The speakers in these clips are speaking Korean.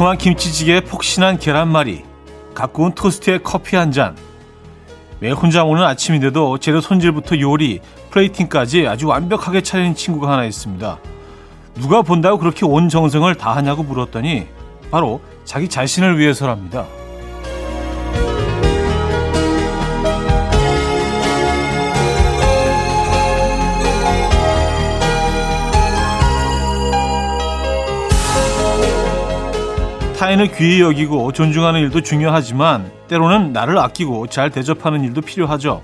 매콤한 김치찌개에 폭신한 계란말이, 가꾸운 토스트에 커피 한 잔. 매일 혼자 오는 아침인데도 재료 손질부터 요리, 플레이팅까지 아주 완벽하게 차리는 친구가 하나 있습니다. 누가 본다고 그렇게 온 정성을 다하냐고 물었더니 바로 자기 자신을 위해서랍니다. 타인을 귀히 여기고 존중하는 일도 중요하지만 때로는 나를 아끼고 잘 대접하는 일도 필요하죠.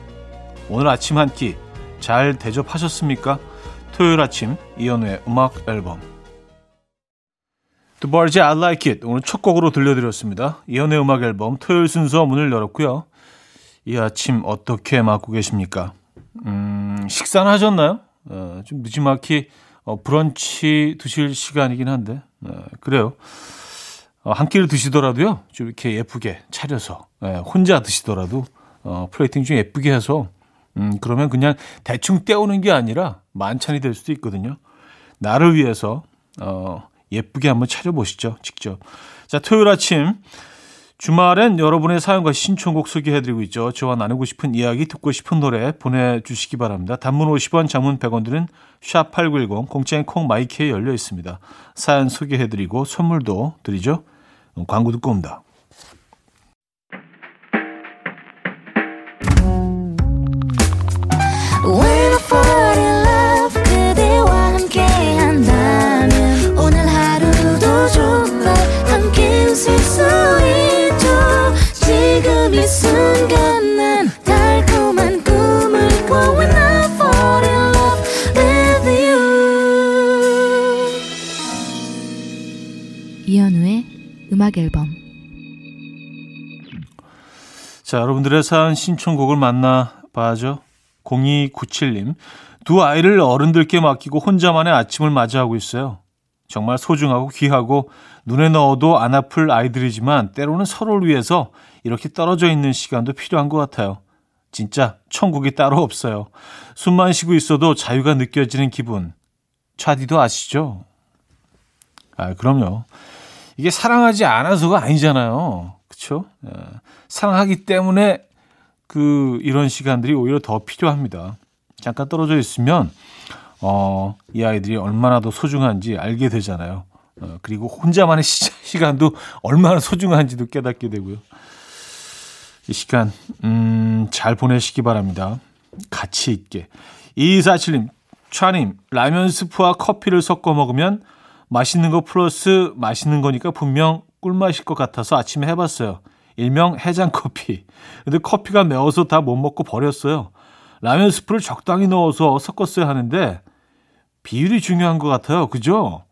오늘 아침 한 끼 잘 대접하셨습니까? 토요일 아침 이연우의 음악 앨범 The Barge I Like It 오늘 첫 곡으로 들려드렸습니다. 이연우의 음악 앨범 토요일 순서 문을 열었고요. 이 아침 어떻게 맞고 계십니까? 음, 식사는 하셨나요? 어, 좀 늦지막히 어, 브런치 드실 시간이긴 한데 어, 그래요. 어, 한 끼를 드시더라도요, 좀 이렇게 예쁘게 차려서, 예, 혼자 드시더라도, 어, 플레이팅 좀 예쁘게 해서, 음, 그러면 그냥 대충 때우는 게 아니라 만찬이 될 수도 있거든요. 나를 위해서, 어, 예쁘게 한번 차려보시죠, 직접. 자, 토요일 아침, 주말엔 여러분의 사연과 신청곡 소개해드리고 있죠. 저와 나누고 싶은 이야기, 듣고 싶은 노래 보내주시기 바랍니다. 단문 50원, 장문 100원들은 샵8910, 공짜인 콩 마이크에 열려 있습니다. 사연 소개해드리고 선물도 드리죠. 광고 듣고 옵니다. 음악 앨범 자, 여러분들의 사연 신청곡을 만나봐야죠. 0297님. 두 아이를 어른들께 맡기고 혼자만의 아침을 맞이하고 있어요. 정말 소중하고 귀하고 눈에 넣어도 안 아플 아이들이지만 때로는 서로를 위해서 이렇게 떨어져 있는 시간도 필요한 것 같아요. 진짜 천국이 따로 없어요. 숨만 쉬고 있어도 자유가 느껴지는 기분. 차디도 아시죠? 아, 그럼요. 이게 사랑하지 않아서가 아니잖아요. 그렇죠? 사랑하기 때문에 그 이런 시간들이 오히려 더 필요합니다. 잠깐 떨어져 있으면 어, 이 아이들이 얼마나 더 소중한지 알게 되잖아요. 어, 그리고 혼자만의 시, 시간도 얼마나 소중한지도 깨닫게 되고요. 이 시간 음, 잘 보내시기 바랍니다. 가치 있게. 2247님, 차님, 라면 스프와 커피를 섞어 먹으면 맛있는 거 플러스 맛있는 거니까 분명 꿀맛일 것 같아서 아침에 해봤어요. 일명 해장커피. 근데 커피가 매워서 다 못 먹고 버렸어요. 라면 스프를 적당히 넣어서 섞었어야 하는데 비율이 중요한 것 같아요. 그죠?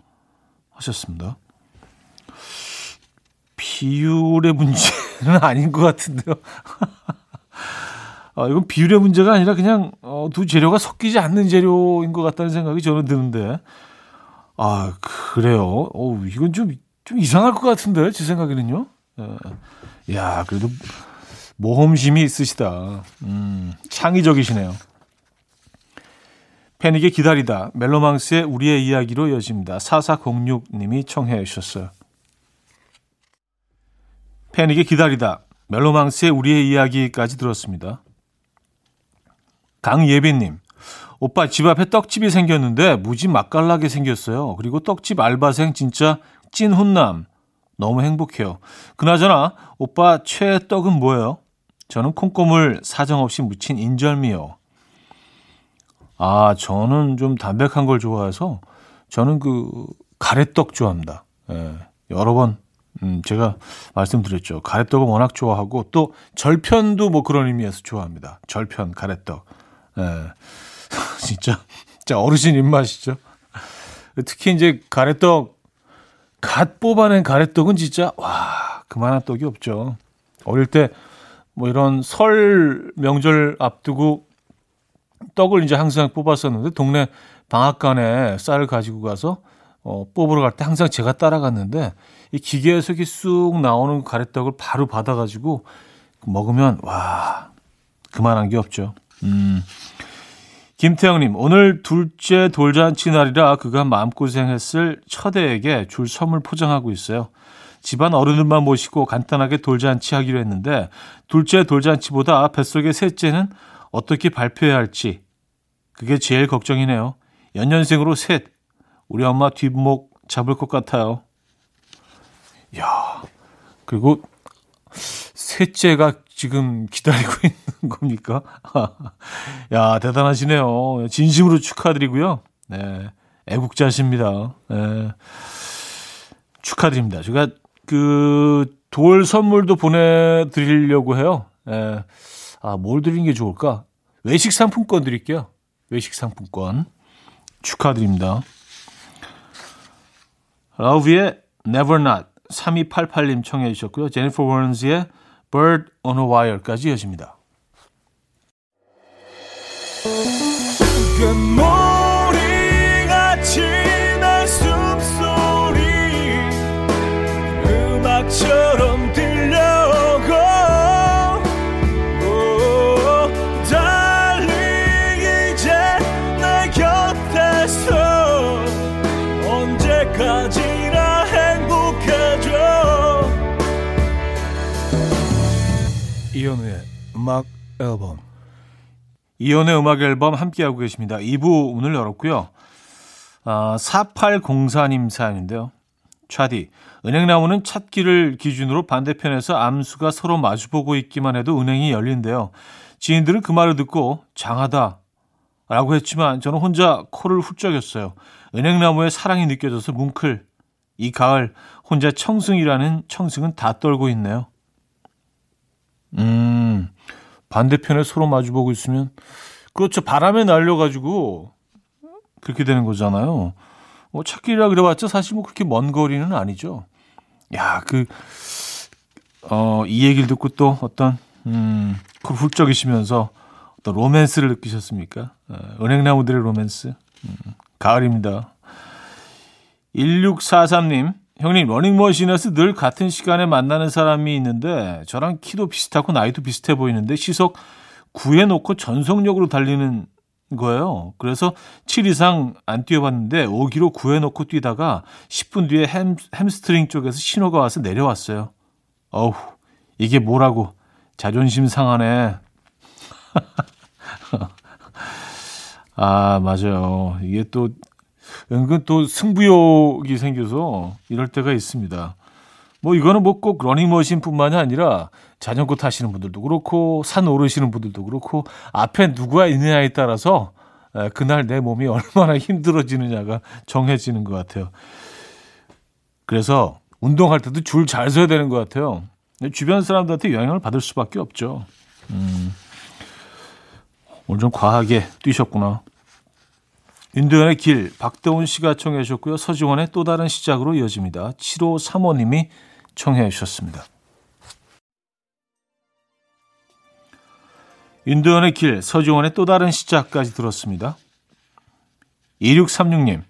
하셨습니다. 비율의 문제는 아닌 것 같은데요. 아, 이건 비율의 문제가 아니라 그냥 어, 두 재료가 섞이지 않는 재료인 것 같다는 생각이 저는 드는데 아, 그래요? 어 이건 좀, 좀 이상할 것 같은데, 제 생각에는요. 예. 야, 그래도 모험심이 있으시다. 음, 창의적이시네요. 패닉의 기다리다. 멜로망스의 우리의 이야기로 이어집니다. 4406님이 청해 주셨어요. 패닉의 기다리다. 멜로망스의 우리의 이야기까지 들었습니다. 강예빈님. 오빠 집 앞에 떡집이 생겼는데 무지 맛깔나게 생겼어요. 그리고 떡집 알바생 진짜 찐 훈남. 너무 행복해요. 그나저나 오빠 최애 떡은 뭐예요? 저는 콩고물 사정없이 묻힌 인절미요. 아, 저는 좀 담백한 걸 좋아해서 저는 그 가래떡 좋아합니다. 예, 여러 번 음, 제가 말씀드렸죠. 가래떡을 워낙 좋아하고 또 절편도 뭐 그런 의미에서 좋아합니다. 절편 가래떡. 예. 진짜, 진짜 어르신 입맛이죠. 특히 이제 가래떡, 갓 뽑아낸 가래떡은 진짜, 와, 그만한 떡이 없죠. 어릴 때, 뭐 이런 설 명절 앞두고 떡을 이제 항상 뽑았었는데, 동네 방앗간에 쌀을 가지고 가서, 어, 뽑으러 갈 때 항상 제가 따라갔는데, 이 기계에서 이렇게 쑥 나오는 가래떡을 바로 받아가지고 먹으면, 와, 그만한 게 없죠. 음. 김태형님, 오늘 둘째 돌잔치 날이라 그가 마음고생했을 첫애에게 줄 선물 포장하고 있어요. 집안 어른들만 모시고 간단하게 돌잔치 하기로 했는데 둘째 돌잔치보다 뱃속의 셋째는 어떻게 발표해야 할지 그게 제일 걱정이네요. 연년생으로 셋. 우리 엄마 뒷목 잡을 것 같아요. 야, 그리고 셋째가 지금 기다리고 있는 겁니까? 야, 대단하시네요. 진심으로 축하드리고요. 네. 애국자십니다. 네. 축하드립니다. 제가 그 돌 선물도 보내드리려고 해요. 네. 아, 뭘 드리는 게 좋을까? 외식 상품권 드릴게요. 외식 상품권. 축하드립니다. 라우비의 Never Not 3288님 청해 주셨고요. 제니퍼 워런즈의 Bird on a Wire까지 이어집니다. 금모리같이 날 숨소리 음악처럼 이연우의 음악 앨범. 이연우의 음악 앨범 함께하고 계십니다. 2부 문을 열었고요. 아, 4804님 사연인데요. 차디, 은행나무는 찾기를 기준으로 반대편에서 암수가 서로 마주보고 있기만 해도 은행이 열린대요. 지인들은 그 말을 듣고 장하다 라고 했지만 저는 혼자 코를 훌쩍였어요. 은행나무에 사랑이 느껴져서 뭉클. 이 가을 혼자 청승이라는 청승은 다 떨고 있네요. 음, 반대편에 서로 마주보고 있으면, 그렇죠. 바람에 날려가지고, 그렇게 되는 거잖아요. 뭐, 찾기라 그래봤자 사실 뭐 그렇게 먼 거리는 아니죠. 야, 그, 어, 이 얘기를 듣고 또 어떤, 음, 그 훌쩍이시면서 어떤 로맨스를 느끼셨습니까? 어, 은행나무들의 로맨스. 음, 가을입니다. 1643님, 형님, 러닝머신에서 늘 같은 시간에 만나는 사람이 있는데, 저랑 키도 비슷하고 나이도 비슷해 보이는데, 시속 9에 놓고 전속력으로 달리는 거예요. 그래서 7 이상 안 뛰어봤는데, 5km 9에 놓고 뛰다가 10분 뒤에 햄, 햄스트링 쪽에서 신호가 와서 내려왔어요. 어우, 이게 뭐라고. 자존심 상하네. 아, 맞아요. 이게 또, 은근 또 승부욕이 생겨서 이럴 때가 있습니다. 뭐 이거는 뭐 꼭 러닝머신뿐만이 아니라 자전거 타시는 분들도 그렇고 산 오르시는 분들도 그렇고 앞에 누구가 있느냐에 따라서 그날 내 몸이 얼마나 힘들어지느냐가 정해지는 것 같아요. 그래서 운동할 때도 줄 잘 서야 되는 것 같아요. 주변 사람들한테 영향을 받을 수밖에 없죠. 음, 오늘 좀 과하게 뛰셨구나. 윤도현의 길, 박대훈 씨가 청해 주셨고요. 서지원의 또 다른 시작으로 이어집니다. 7호 3호님이 청해 주셨습니다. 윤도현의 길, 서지원의 또 다른 시작까지 들었습니다. 2636님,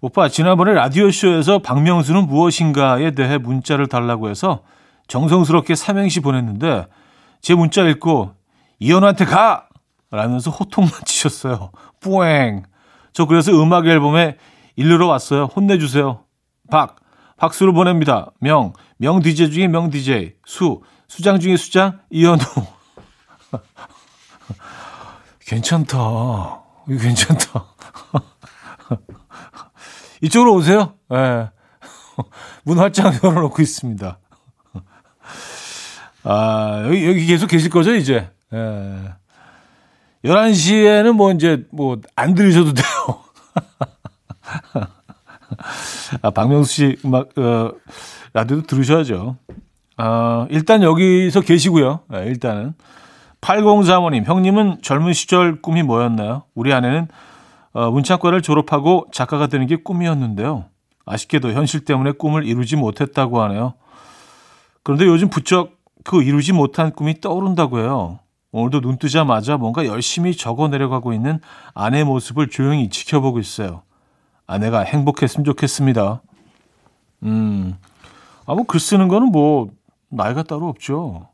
오빠, 지난번에 라디오쇼에서 박명수는 무엇인가에 대해 문자를 달라고 해서 정성스럽게 삼행시 보냈는데 제 문자 읽고 이현우한테 가! 라면서 호통만 치셨어요. 뿌앵. 저 그래서 음악 앨범에 일르러 왔어요. 혼내주세요. 박. 박수를 보냅니다. 명. 명 DJ 중에 명 DJ. 수. 수장 중에 수장. 이현우. 괜찮다. 이거 괜찮다. 이쪽으로 오세요. 예. 네. 문 활짝 열어놓고 있습니다. 아, 여기, 여기 계속 계실 거죠, 이제? 예. 네. 11시에는 뭐 이제 뭐 안 들으셔도 돼요. 아, 박명수 씨 음악, 어, 라디오도 들으셔야죠. 아, 일단 여기서 계시고요. 네, 일단은. 8035님, 형님은 젊은 시절 꿈이 뭐였나요? 우리 아내는 어, 문창과를 졸업하고 작가가 되는 게 꿈이었는데요. 아쉽게도 현실 때문에 꿈을 이루지 못했다고 하네요. 그런데 요즘 부쩍 그 이루지 못한 꿈이 떠오른다고 해요. 오늘도 눈 뜨자마자 뭔가 열심히 적어 내려가고 있는 아내 모습을 조용히 지켜보고 있어요. 아내가 행복했으면 좋겠습니다. 음, 아, 뭐, 글 쓰는 거는 뭐, 나이가 따로 없죠.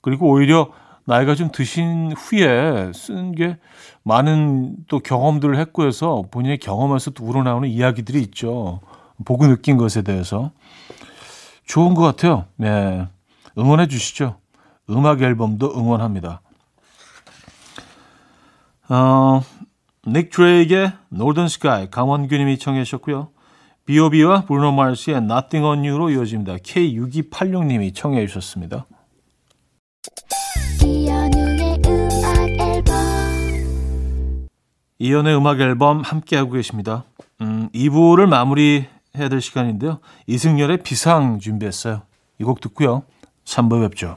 그리고 오히려 나이가 좀 드신 후에 쓴 게 많은 또 경험들을 했고 해서 본인의 경험에서 또 우러나오는 이야기들이 있죠. 보고 느낀 것에 대해서. 좋은 것 같아요. 네. 응원해 주시죠. 음악 앨범도 응원합니다. 어, 닉 드레이의 Northern Sky 강원규님이 청해 주셨고요. B.O.B와 브루노 마르스의 Nothing on You로 이어집니다. K6286님이 청해 주셨습니다. 이연우의 음악 앨범 이연의 음악 앨범 함께하고 계십니다. 음, 2부를 마무리해야 될 시간인데요. 이승열의 비상 준비했어요. 이 곡 듣고요. 3부 뵙죠.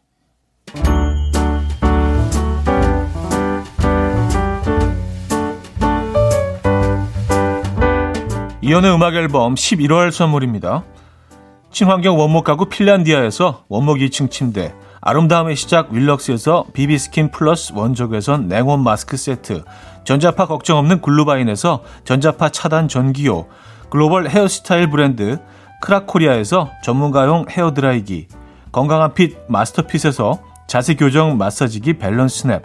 이현우의 음악 앨범 11월 선물입니다. 친환경 원목 가구 핀란디아에서 원목 2층 침대, 아름다움의 시작 윌럭스에서 비비스킨 플러스 원적외선 냉온 마스크 세트, 전자파 걱정 없는 글루바인에서 전자파 차단 전기요, 글로벌 헤어스타일 브랜드 크라코리아에서 전문가용 헤어드라이기, 건강한 핏 마스터핏에서 자세 교정 마사지기 밸런스 냅,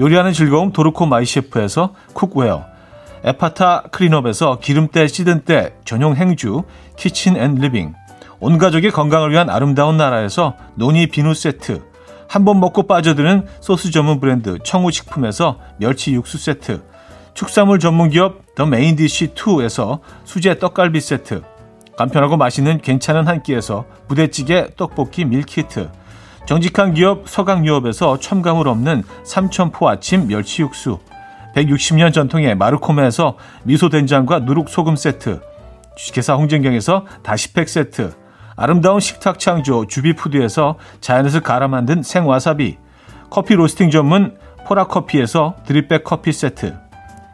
요리하는 즐거움 도르코 마이셰프에서 쿡웨어, 에파타 클린업에서 기름때 찌든 때 전용 행주 키친 앤 리빙, 온 가족의 건강을 위한 아름다운 나라에서 노니 비누 세트, 한 번 먹고 빠져드는 소스 전문 브랜드 청우식품에서 멸치 육수 세트, 축산물 전문 기업 더 메인디시 2에서 수제 떡갈비 세트, 간편하고 맛있는 괜찮은 한 끼에서 부대찌개 떡볶이 밀키트, 정직한 기업 서강유업에서 첨가물 없는 삼천포 아침 멸치 육수, 160년 전통의 마르코메에서 미소된장과 누룩소금 세트, 주식회사 홍진경에서 다시팩 세트, 아름다운 식탁 창조 주비푸드에서 자연에서 갈아 만든 생와사비, 커피 로스팅 전문 포라커피에서 드립백 커피 세트,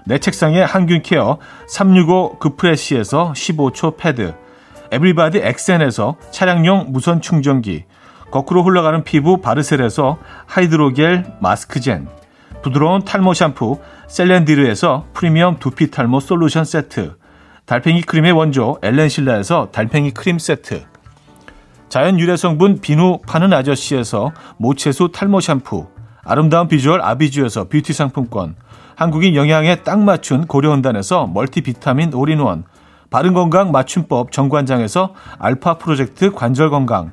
내 책상에 항균 케어 365 그프레시에서 15초 패드, 에브리바디 엑센에서 차량용 무선 충전기, 거꾸로 흘러가는 피부 바르셀에서 하이드로겔 마스크젠, 부드러운 탈모 샴푸 셀렌디르에서 프리미엄 두피 탈모 솔루션 세트, 달팽이 크림의 원조 엘렌실라에서 달팽이 크림 세트, 자연 유래 성분 비누 파는 아저씨에서 모체수 탈모 샴푸, 아름다운 비주얼 아비주에서 뷰티 상품권, 한국인 영양에 딱 맞춘 고려은단에서 멀티비타민 올인원, 바른건강 맞춤법 정관장에서 알파 프로젝트 관절건강,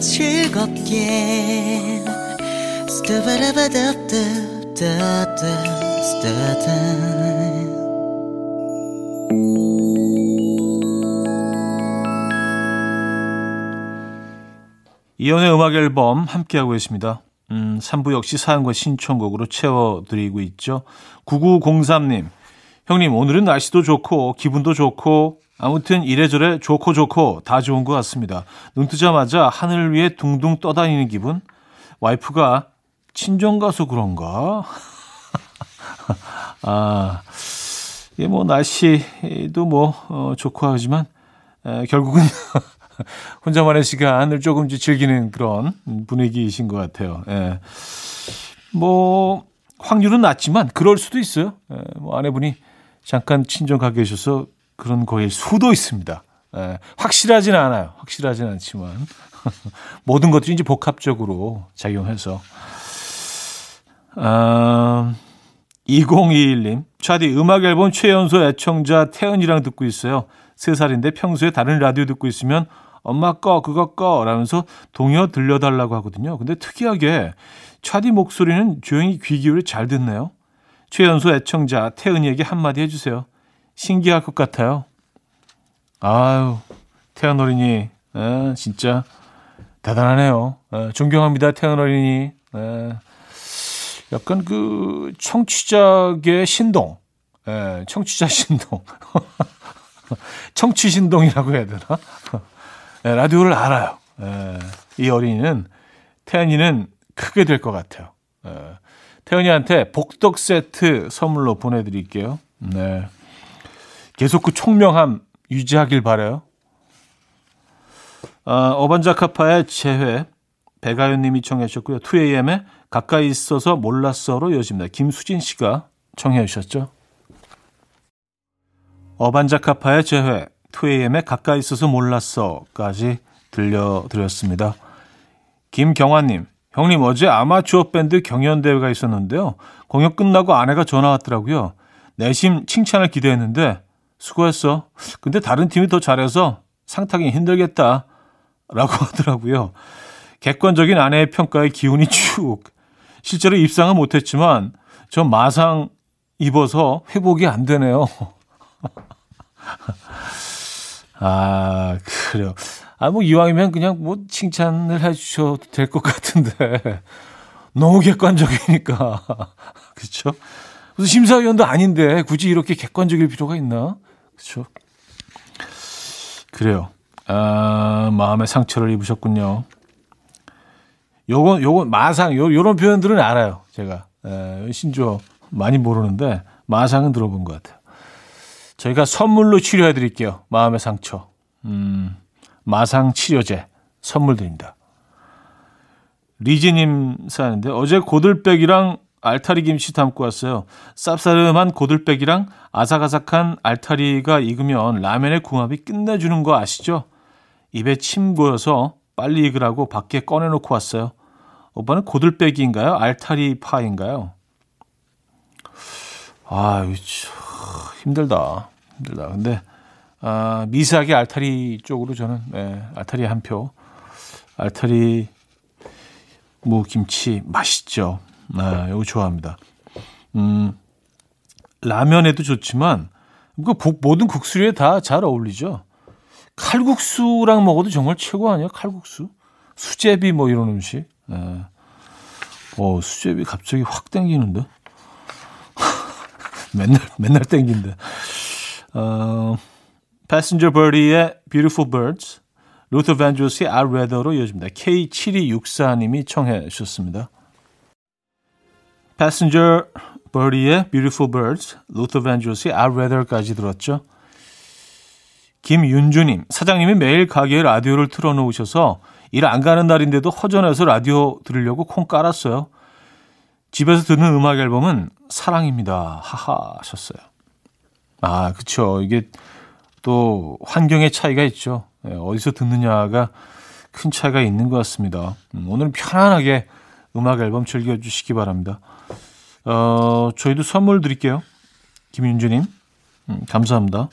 즐겁게 스타바라바답답답답 스타다 이연의 음악 앨범 함께하고 있습니다. 음, 3부 역시 사연과 신청곡으로 채워드리고 있죠. 9903님, 형님, 오늘은 날씨도 좋고, 기분도 좋고, 아무튼 이래저래 좋고 좋고 다 좋은 것 같습니다. 눈 뜨자마자 하늘 위에 둥둥 떠다니는 기분? 와이프가 친정 가서 그런가? 아, 이게 뭐 날씨도 뭐, 어, 좋고 하지만, 에, 결국은 혼자만의 시간을 조금씩 즐기는 그런 분위기이신 것 같아요. 예. 뭐, 확률은 낮지만 그럴 수도 있어요. 예, 뭐 아내분이 잠깐 친정 가 계셔서 그런 거일 수도 있습니다. 예, 확실하지는 않아요. 확실하지는 않지만. 모든 것들이 이제 복합적으로 작용해서. 아, 2021님, 차디 음악 앨범 최연소 애청자 태연이랑 듣고 있어요. 3살인데 평소에 다른 라디오 듣고 있으면 엄마 꺼 그거 꺼 라면서 동요 들려달라고 하거든요. 근데 특이하게 차디 목소리는 조용히 귀 기울여 잘 듣네요. 최연소 애청자 태은이에게 한마디 해주세요. 신기할 것 같아요. 아유, 태연 어린이, 에, 진짜 대단하네요. 에, 존경합니다, 태연 어린이. 에, 약간 그 청취자계 신동, 에, 청취자 신동, 청취 신동이라고 해야 되나? 에, 라디오를 알아요. 에, 이 어린이는 태연이는 크게 될 것 같아요. 에, 태연이한테 복덕 세트 선물로 보내드릴게요. 네. 계속 그 총명함 유지하길 바래요. 아, 어반자카파의 재회 배가연 님이 청해 주셨고요. 2AM의 가까이 있어서 몰랐어로 이어집니다. 김수진 씨가 청해 주셨죠. 어반자카파의 재회 2AM의 가까이 있어서 몰랐어까지 들려드렸습니다. 김경환님, 형님 어제 아마추어 밴드 경연대회가 있었는데요. 공연 끝나고 아내가 전화 왔더라고요. 내심 칭찬을 기대했는데 수고했어. 근데 다른 팀이 더 잘해서 상 타기 힘들겠다. 라고 하더라고요. 객관적인 아내의 평가에 기운이 쭉. 실제로 입상은 못했지만 전 마상 입어서 회복이 안 되네요. 아, 그래요. 아, 뭐, 이왕이면 그냥 뭐 칭찬을 해주셔도 될 것 같은데. 너무 객관적이니까. 그쵸? 무슨 심사위원도 아닌데 굳이 이렇게 객관적일 필요가 있나? 그쵸? 그래요. 아, 마음의 상처를 입으셨군요. 요건, 요건, 마상, 요, 요런 표현들은 알아요. 제가. 에, 신조 많이 모르는데, 마상은 들어본 것 같아요. 저희가 선물로 치료해 드릴게요. 마음의 상처. 음, 마상 치료제 선물 드립니다. 리지님 사연인데, 어제 고들빼기랑 알타리 김치 담고 왔어요. 쌉싸름한 고들빼기랑 아삭아삭한 알타리가 익으면 라면의 궁합이 끝내주는 거 아시죠? 입에 침 고여서 빨리 익으라고 밖에 꺼내놓고 왔어요. 오빠는 고들빼기인가요? 알타리 파인가요? 아, 힘들다. 힘들다. 근데 아, 미세하게 알타리 쪽으로 저는 네, 알타리 한 표. 알타리 무 김치 맛있죠. 네, 이거 좋아합니다. 음, 라면에도 좋지만 그 모든 국수류에 다 잘 어울리죠. 칼국수랑 먹어도 정말 최고 아니야? 칼국수? 수제비 뭐 이런 음식. 네. 어, 수제비 갑자기 확 땡기는데? 맨날, 맨날 땡긴데. 어, Passenger Birdy의 Beautiful Birds, 루더 밴드로스의 I'd Rather로 이어집니다. K7264님이 청해 주셨습니다. Passenger Birdy의 Beautiful Birds, 루더 밴드로스의 I'd Rather까지 들었죠. 김윤주님, 사장님이 매일 가게에 라디오를 틀어놓으셔서 일 안 가는 날인데도 허전해서 라디오 들으려고 콩 깔았어요. 집에서 듣는 음악 앨범은 사랑입니다. 하하 하셨어요. 아, 그쵸. 이게 또 환경의 차이가 있죠. 네, 어디서 듣느냐가 큰 차이가 있는 것 같습니다. 음, 오늘은 편안하게 음악 앨범 즐겨주시기 바랍니다. 어, 저희도 선물 드릴게요. 김윤주님, 음, 감사합니다.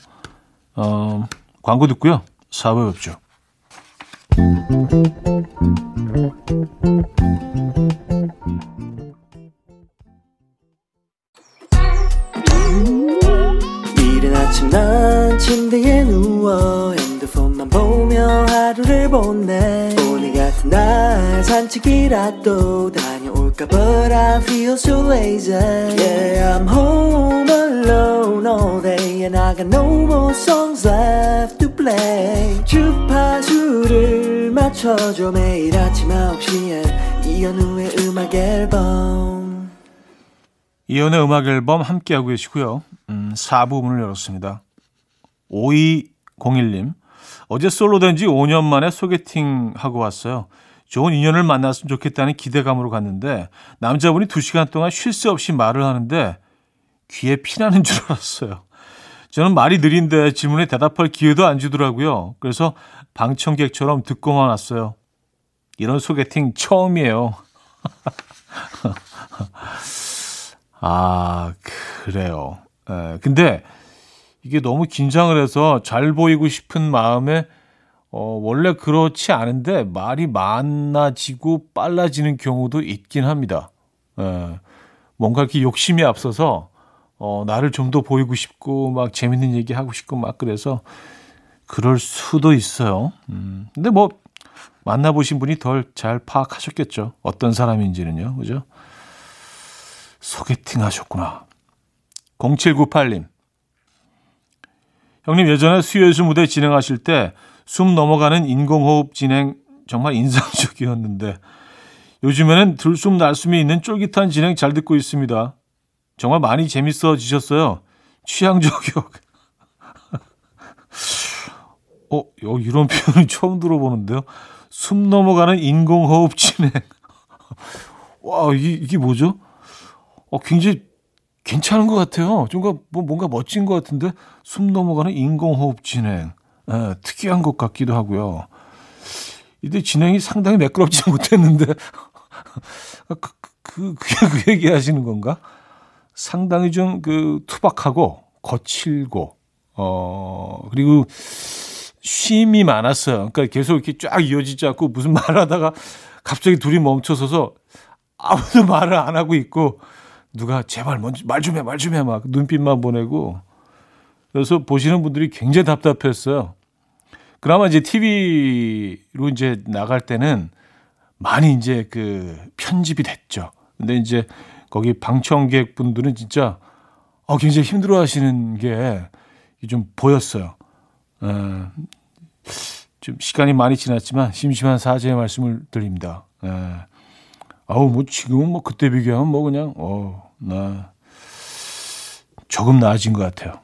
어, 광고 듣고요. 4부에 뵙죠. 이른 아침 난 침대에 누워 핸드폰만 보며 하루를 보내 오늘 같은 날 산책이라도 다녀올까 But I feel so lazy Yeah I'm home alone all day And I got no more songs left to play 주파수를 맞춰줘 매일 아침 9시에 이현우의 음악 앨범 이연의 음악 앨범 함께하고 계시고요. 음, 4부 문을 열었습니다. 5201님. 어제 솔로 된 지 5년 만에 소개팅 하고 왔어요. 좋은 인연을 만났으면 좋겠다는 기대감으로 갔는데 남자분이 2시간 동안 쉴 새 없이 말을 하는데 귀에 피나는 줄 알았어요. 저는 말이 느린데 질문에 대답할 기회도 안 주더라고요. 그래서 방청객처럼 듣고만 왔어요. 이런 소개팅 처음이에요. 아, 그래요. 에, 근데 이게 너무 긴장을 해서 잘 보이고 싶은 마음에 어, 원래 그렇지 않은데 말이 많아지고 빨라지는 경우도 있긴 합니다. 에, 뭔가 이렇게 욕심이 앞서서 어, 나를 좀 더 보이고 싶고 막 재밌는 얘기 하고 싶고 막 그래서 그럴 수도 있어요. 음, 근데 뭐 만나보신 분이 덜 잘 파악하셨겠죠. 어떤 사람인지는요. 그죠? 소개팅 하셨구나. 0798님. 형님 예전에 수요예술 무대 진행하실 때 숨 넘어가는 인공호흡 진행 정말 인상적이었는데 요즘에는 들숨 날숨이 있는 쫄깃한 진행 잘 듣고 있습니다. 정말 많이 재밌어지셨어요. 취향 저격. 어, 요 이런 표현은 처음 들어보는데요. 숨 넘어가는 인공호흡 진행. 와, 이게, 이게 뭐죠? 어, 굉장히 괜찮은 것 같아요. 좀 뭐, 뭔가 멋진 것 같은데 숨 넘어가는 인공호흡 진행. 예, 특이한 것 같기도 하고요. 이때 진행이 상당히 매끄럽지 못했는데 그, 그, 그, 그, 그 얘기 하시는 건가? 상당히 좀 그 투박하고 거칠고 어 그리고 쉼이 많았어요. 그러니까 계속 이렇게 쫙 이어지지 않고 무슨 말하다가 갑자기 둘이 멈춰서서 아무도 말을 안 하고 있고 누가 제발 먼저 말 좀 해, 말 좀 해 막 눈빛만 보내고 그래서 보시는 분들이 굉장히 답답했어요. 그나마 이제 TV로 이제 나갈 때는 많이 이제 그 편집이 됐죠. 근데 이제 거기 방청객 분들은 진짜 어, 굉장히 힘들어 하시는 게 좀 보였어요. 어, 좀 시간이 많이 지났지만 심심한 사죄의 말씀을 드립니다. 에. 아우, 뭐 지금은 뭐 그때 비교하면 뭐 그냥, 어, 나 조금 나아진 것 같아요.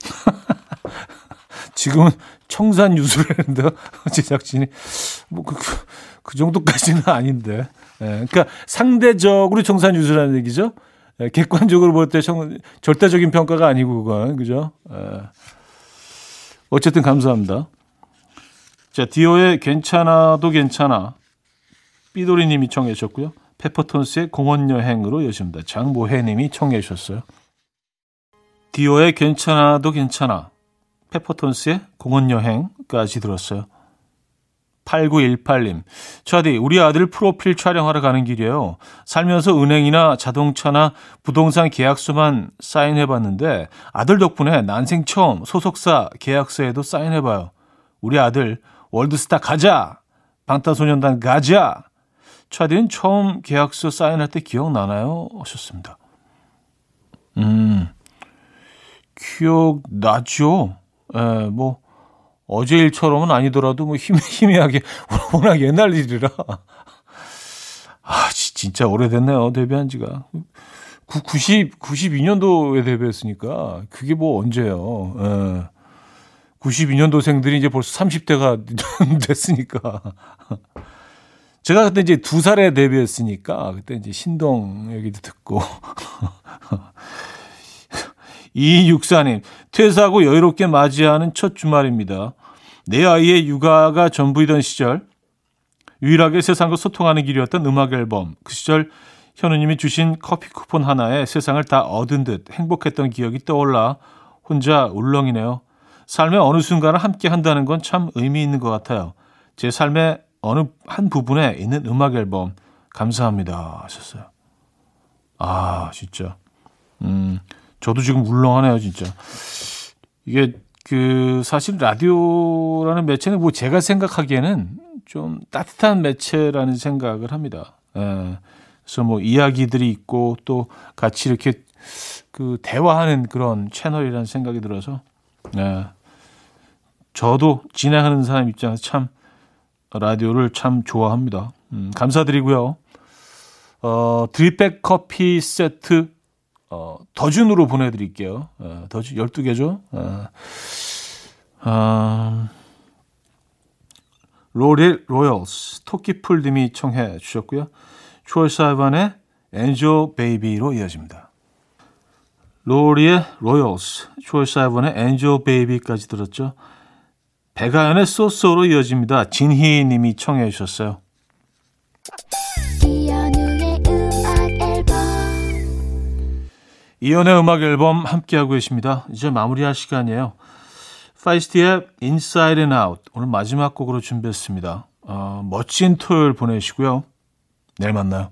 지금은 청산 유수를 했는데 제작진이 뭐 그, 그, 그 정도까지는 아닌데. 예, 그러니까 상대적으로 청산 유수라는 얘기죠. 예, 객관적으로 볼 때 절대적인 평가가 아니고 그건 그죠? 예. 어쨌든 감사합니다. 자, 디오의 괜찮아도 괜찮아. 삐돌이 님이 청해 주셨고요. 페퍼톤스의 공원 여행으로 여십니다. 장보혜 님이 청해 주셨어요. 디오의 괜찮아도 괜찮아. 페퍼톤스의 공원 여행까지 들었어요. 8918님. 차디, 우리 아들 프로필 촬영하러 가는 길이에요. 살면서 은행이나 자동차나 부동산 계약서만 사인해봤는데 아들 덕분에 난생 처음 소속사 계약서에도 사인해봐요. 우리 아들 월드스타 가자! 방탄소년단 가자! 차디는 처음 계약서 사인할 때 기억나나요? 하셨습니다. 음, 기억나죠? 예, 뭐, 어제 일처럼은 아니더라도 뭐 희미, 희미하게 워낙 옛날 일이라 아 진짜 오래됐네요 데뷔한 지가 90 92년도에 데뷔했으니까 그게 뭐 언제요? 예. 92년도생들이 이제 벌써 30대가 됐으니까 제가 그때 이제 두 살에 데뷔했으니까 그때 이제 신동 얘기도 듣고 이육사님 퇴사하고 여유롭게 맞이하는 첫 주말입니다. 내 아이의 육아가 전부이던 시절 유일하게 세상과 소통하는 길이었던 음악 앨범 그 시절 현우님이 주신 커피 쿠폰 하나에 세상을 다 얻은 듯 행복했던 기억이 떠올라 혼자 울렁이네요. 삶의 어느 순간을 함께 한다는 건 참 의미 있는 것 같아요. 제 삶의 어느 한 부분에 있는 음악 앨범 감사합니다 하셨어요. 아 진짜 음 저도 지금 울렁하네요 진짜 이게 그 사실 라디오라는 매체는 뭐 제가 생각하기에는 좀 따뜻한 매체라는 생각을 합니다. 예. 그래서 뭐 이야기들이 있고 또 같이 이렇게 그 대화하는 그런 채널이라는 생각이 들어서 예. 저도 진행하는 사람 입장에서 참 라디오를 참 좋아합니다. 음, 감사드리고요. 어, 드립백 커피 세트 어, dozen으로 보내드릴게요. 어, dozen 12개죠. 어, 어, 로렐 로열스, 토끼풀님이 청해 주셨고요. 트로이 시반의 Angel Baby로 이어집니다. 로리의 로열스, 트로이 시반의 Angel Baby까지 들었죠. 배가연의 소소로 이어집니다. 진희 님이 청해 주셨어요. 이현우의 음악 앨범 이연의 음악 앨범 함께하고 계십니다. 이제 마무리할 시간이에요. 파이스티의 Inside and Out 오늘 마지막 곡으로 준비했습니다. 어, 멋진 토요일 보내시고요. 내일 만나요.